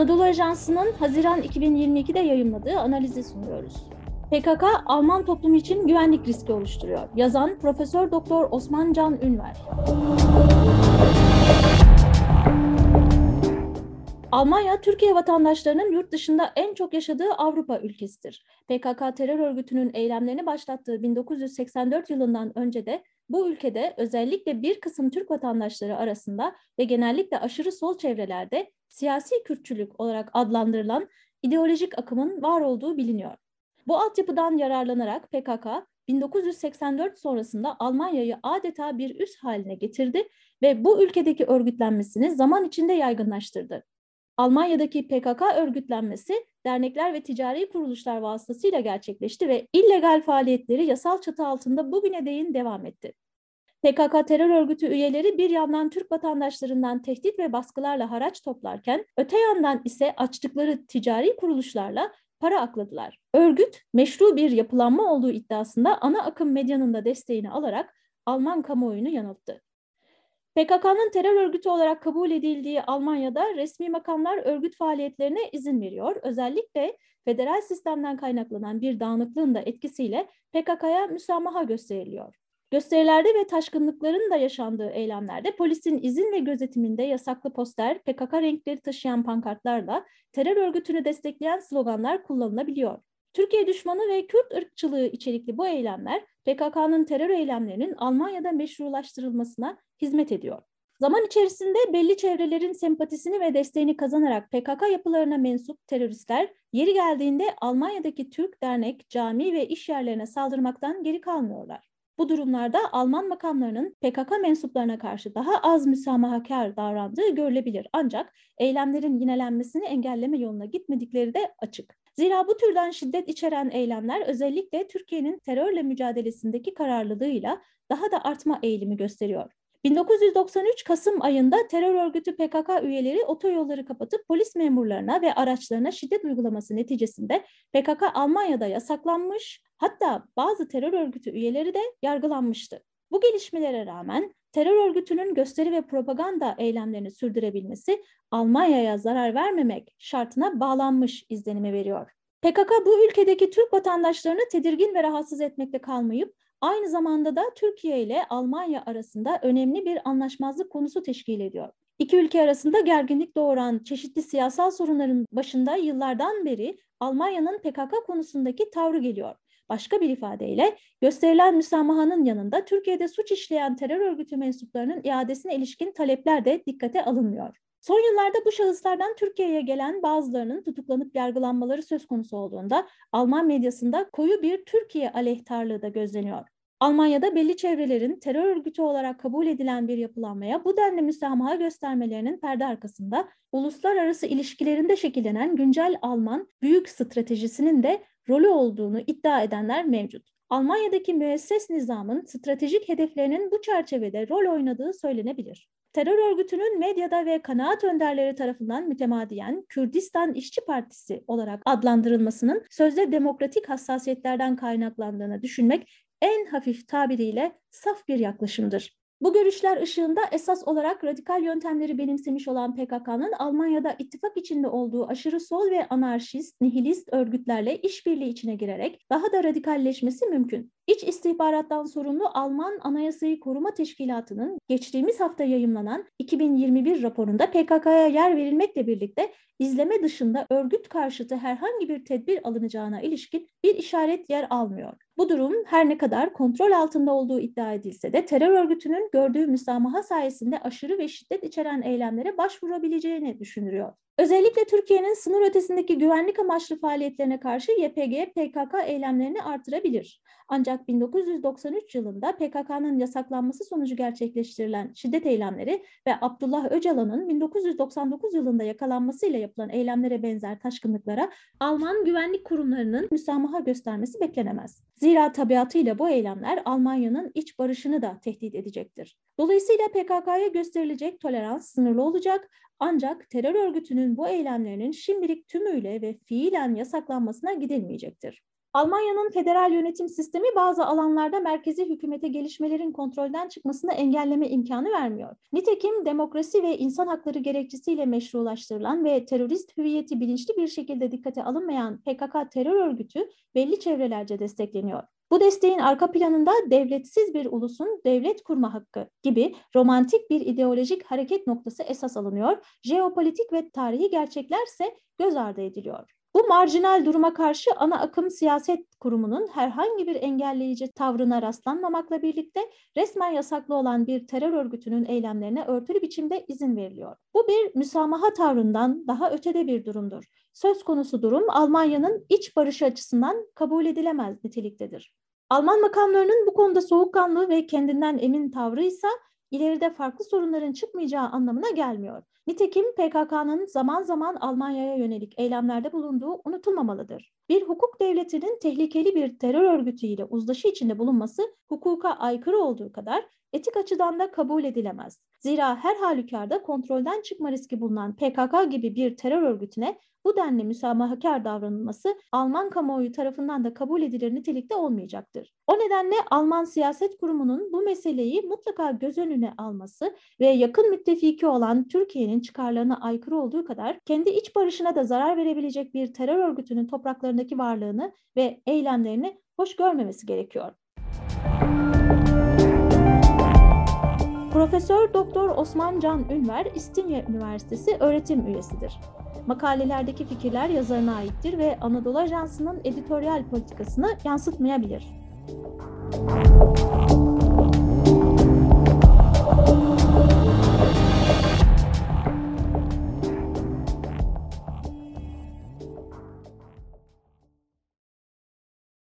Anadolu Ajansı'nın Haziran 2022'de yayımladığı analizi sunuyoruz. PKK Alman toplumu için güvenlik riski oluşturuyor. Yazan Profesör Doktor Osman Can Ünver. Almanya, Türkiye vatandaşlarının yurt dışında en çok yaşadığı Avrupa ülkesidir. PKK terör örgütünün eylemlerini başlattığı 1984 yılından önce de bu ülkede özellikle bir kısım Türk vatandaşları arasında ve genellikle aşırı sol çevrelerde siyasi Kürtçülük olarak adlandırılan ideolojik akımın var olduğu biliniyor. Bu altyapıdan yararlanarak PKK 1984 sonrasında Almanya'yı adeta bir üs haline getirdi ve bu ülkedeki örgütlenmesini zaman içinde yaygınlaştırdı. Almanya'daki PKK örgütlenmesi dernekler ve ticari kuruluşlar vasıtasıyla gerçekleşti ve illegal faaliyetleri yasal çatı altında bugüne değin devam etti. PKK terör örgütü üyeleri bir yandan Türk vatandaşlarından tehdit ve baskılarla haraç toplarken öte yandan ise açtıkları ticari kuruluşlarla para akladılar. Örgüt meşru bir yapılanma olduğu iddiasında ana akım medyanın da desteğini alarak Alman kamuoyunu yanılttı. PKK'nın terör örgütü olarak kabul edildiği Almanya'da resmi makamlar örgüt faaliyetlerine izin veriyor. Özellikle federal sistemden kaynaklanan bir dağınıklığın da etkisiyle PKK'ya müsamaha gösteriliyor. Gösterilerde ve taşkınlıkların da yaşandığı eylemlerde polisin izin ve gözetiminde yasaklı poster, PKK renkleri taşıyan pankartlarla terör örgütünü destekleyen sloganlar kullanılabiliyor. Türkiye düşmanı ve Kürt ırkçılığı içerikli bu eylemler PKK'nın terör eylemlerinin Almanya'da meşrulaştırılmasına hizmet ediyor. Zaman içerisinde belli çevrelerin sempatisini ve desteğini kazanarak PKK yapılarına mensup teröristler yeri geldiğinde Almanya'daki Türk dernek, cami ve iş yerlerine saldırmaktan geri kalmıyorlar. Bu durumlarda Alman makamlarının PKK mensuplarına karşı daha az müsamahakar davrandığı görülebilir. Ancak eylemlerin yinelenmesini engelleme yoluna gitmedikleri de açık. Zira bu türden şiddet içeren eylemler özellikle Türkiye'nin terörle mücadelesindeki kararlılığıyla daha da artma eğilimi gösteriyor. 1993 Kasım ayında terör örgütü PKK üyeleri otoyolları kapatıp polis memurlarına ve araçlarına şiddet uygulaması neticesinde PKK Almanya'da yasaklanmış, hatta bazı terör örgütü üyeleri de yargılanmıştı. Bu gelişmelere rağmen terör örgütünün gösteri ve propaganda eylemlerini sürdürebilmesi Almanya'ya zarar vermemek şartına bağlanmış izlenimi veriyor. PKK bu ülkedeki Türk vatandaşlarını tedirgin ve rahatsız etmekle kalmayıp aynı zamanda da Türkiye ile Almanya arasında önemli bir anlaşmazlık konusu teşkil ediyor. İki ülke arasında gerginlik doğuran çeşitli siyasal sorunların başında yıllardan beri Almanya'nın PKK konusundaki tavrı geliyor. Başka bir ifadeyle gösterilen müsamahanın yanında Türkiye'de suç işleyen terör örgütü mensuplarının iadesine ilişkin talepler de dikkate alınmıyor. Son yıllarda bu şahıslardan Türkiye'ye gelen bazılarının tutuklanıp yargılanmaları söz konusu olduğunda Alman medyasında koyu bir Türkiye aleyhtarlığı da gözleniyor. Almanya'da belli çevrelerin terör örgütü olarak kabul edilen bir yapılanmaya bu denli müsamaha göstermelerinin perde arkasında uluslararası ilişkilerinde şekillenen güncel Alman büyük stratejisinin de rolü olduğunu iddia edenler mevcut. Almanya'daki müesses nizamın stratejik hedeflerinin bu çerçevede rol oynadığı söylenebilir. Terör örgütünün medyada ve kanaat önderleri tarafından mütemadiyen Kürdistan İşçi Partisi olarak adlandırılmasının sözde demokratik hassasiyetlerden kaynaklandığını düşünmek en hafif tabiriyle saf bir yaklaşımdır. Bu görüşler ışığında esas olarak radikal yöntemleri benimsemiş olan PKK'nın Almanya'da ittifak içinde olduğu aşırı sol ve anarşist, nihilist örgütlerle işbirliği içine girerek daha da radikalleşmesi mümkün. İç istihbarattan sorumlu Alman Anayasayı Koruma Teşkilatı'nın geçtiğimiz hafta yayımlanan 2021 raporunda PKK'ya yer verilmekle birlikte izleme dışında örgüt karşıtı herhangi bir tedbir alınacağına ilişkin bir işaret yer almıyor. Bu durum her ne kadar kontrol altında olduğu iddia edilse de terör örgütünün gördüğü müsamaha sayesinde aşırı ve şiddet içeren eylemlere başvurabileceğini düşünülüyor. Özellikle Türkiye'nin sınır ötesindeki güvenlik amaçlı faaliyetlerine karşı YPG, PKK eylemlerini artırabilir. Ancak 1993 yılında PKK'nın yasaklanması sonucu gerçekleştirilen şiddet eylemleri ve Abdullah Öcalan'ın 1999 yılında yakalanmasıyla yapılan eylemlere benzer taşkınlıklara Alman güvenlik kurumlarının müsamaha göstermesi beklenemez. Zira tabiatıyla bu eylemler Almanya'nın iç barışını da tehdit edecektir. Dolayısıyla PKK'ya gösterilecek tolerans sınırlı olacak ancak terör örgütünün bu eylemlerinin şimdilik tümüyle ve fiilen yasaklanmasına gidilmeyecektir. Almanya'nın federal yönetim sistemi bazı alanlarda merkezi hükümete gelişmelerin kontrolden çıkmasını engelleme imkanı vermiyor. Nitekim demokrasi ve insan hakları gerekçesiyle meşrulaştırılan ve terörist hüviyeti bilinçli bir şekilde dikkate alınmayan PKK terör örgütü belli çevrelerce destekleniyor. Bu desteğin arka planında devletsiz bir ulusun devlet kurma hakkı gibi romantik bir ideolojik hareket noktası esas alınıyor, jeopolitik ve tarihi gerçeklerse göz ardı ediliyor. Bu marjinal duruma karşı ana akım siyaset kurumunun herhangi bir engelleyici tavrına rastlanmamakla birlikte resmen yasaklı olan bir terör örgütünün eylemlerine örtülü biçimde izin veriliyor. Bu bir müsamaha tavrından daha ötede bir durumdur. Söz konusu durum Almanya'nın iç barışı açısından kabul edilemez niteliktedir. Alman makamlarının bu konuda soğukkanlı ve kendinden emin tavrı ise ileride farklı sorunların çıkmayacağı anlamına gelmiyor. Nitekim PKK'nın zaman zaman Almanya'ya yönelik eylemlerde bulunduğu unutulmamalıdır. Bir hukuk devletinin tehlikeli bir terör örgütüyle uzlaşı içinde bulunması hukuka aykırı olduğu kadar etik açıdan da kabul edilemez. Zira her halükarda kontrolden çıkma riski bulunan PKK gibi bir terör örgütüne bu denli müsamahakar davranılması Alman kamuoyu tarafından da kabul edilir nitelikte olmayacaktır. O nedenle Alman siyaset kurumunun bu meseleyi mutlaka göz önüne alması ve yakın müttefiki olan Türkiye'nin çıkarlarına aykırı olduğu kadar kendi iç barışına da zarar verebilecek bir terör örgütünün topraklarındaki varlığını ve eylemlerini hoş görmemesi gerekiyor. Profesör Doktor Osman Can Ünver İstinye Üniversitesi öğretim üyesidir. Makalelerdeki fikirler yazarına aittir ve Anadolu Ajansı'nın editoryal politikasını yansıtmayabilir. Müzik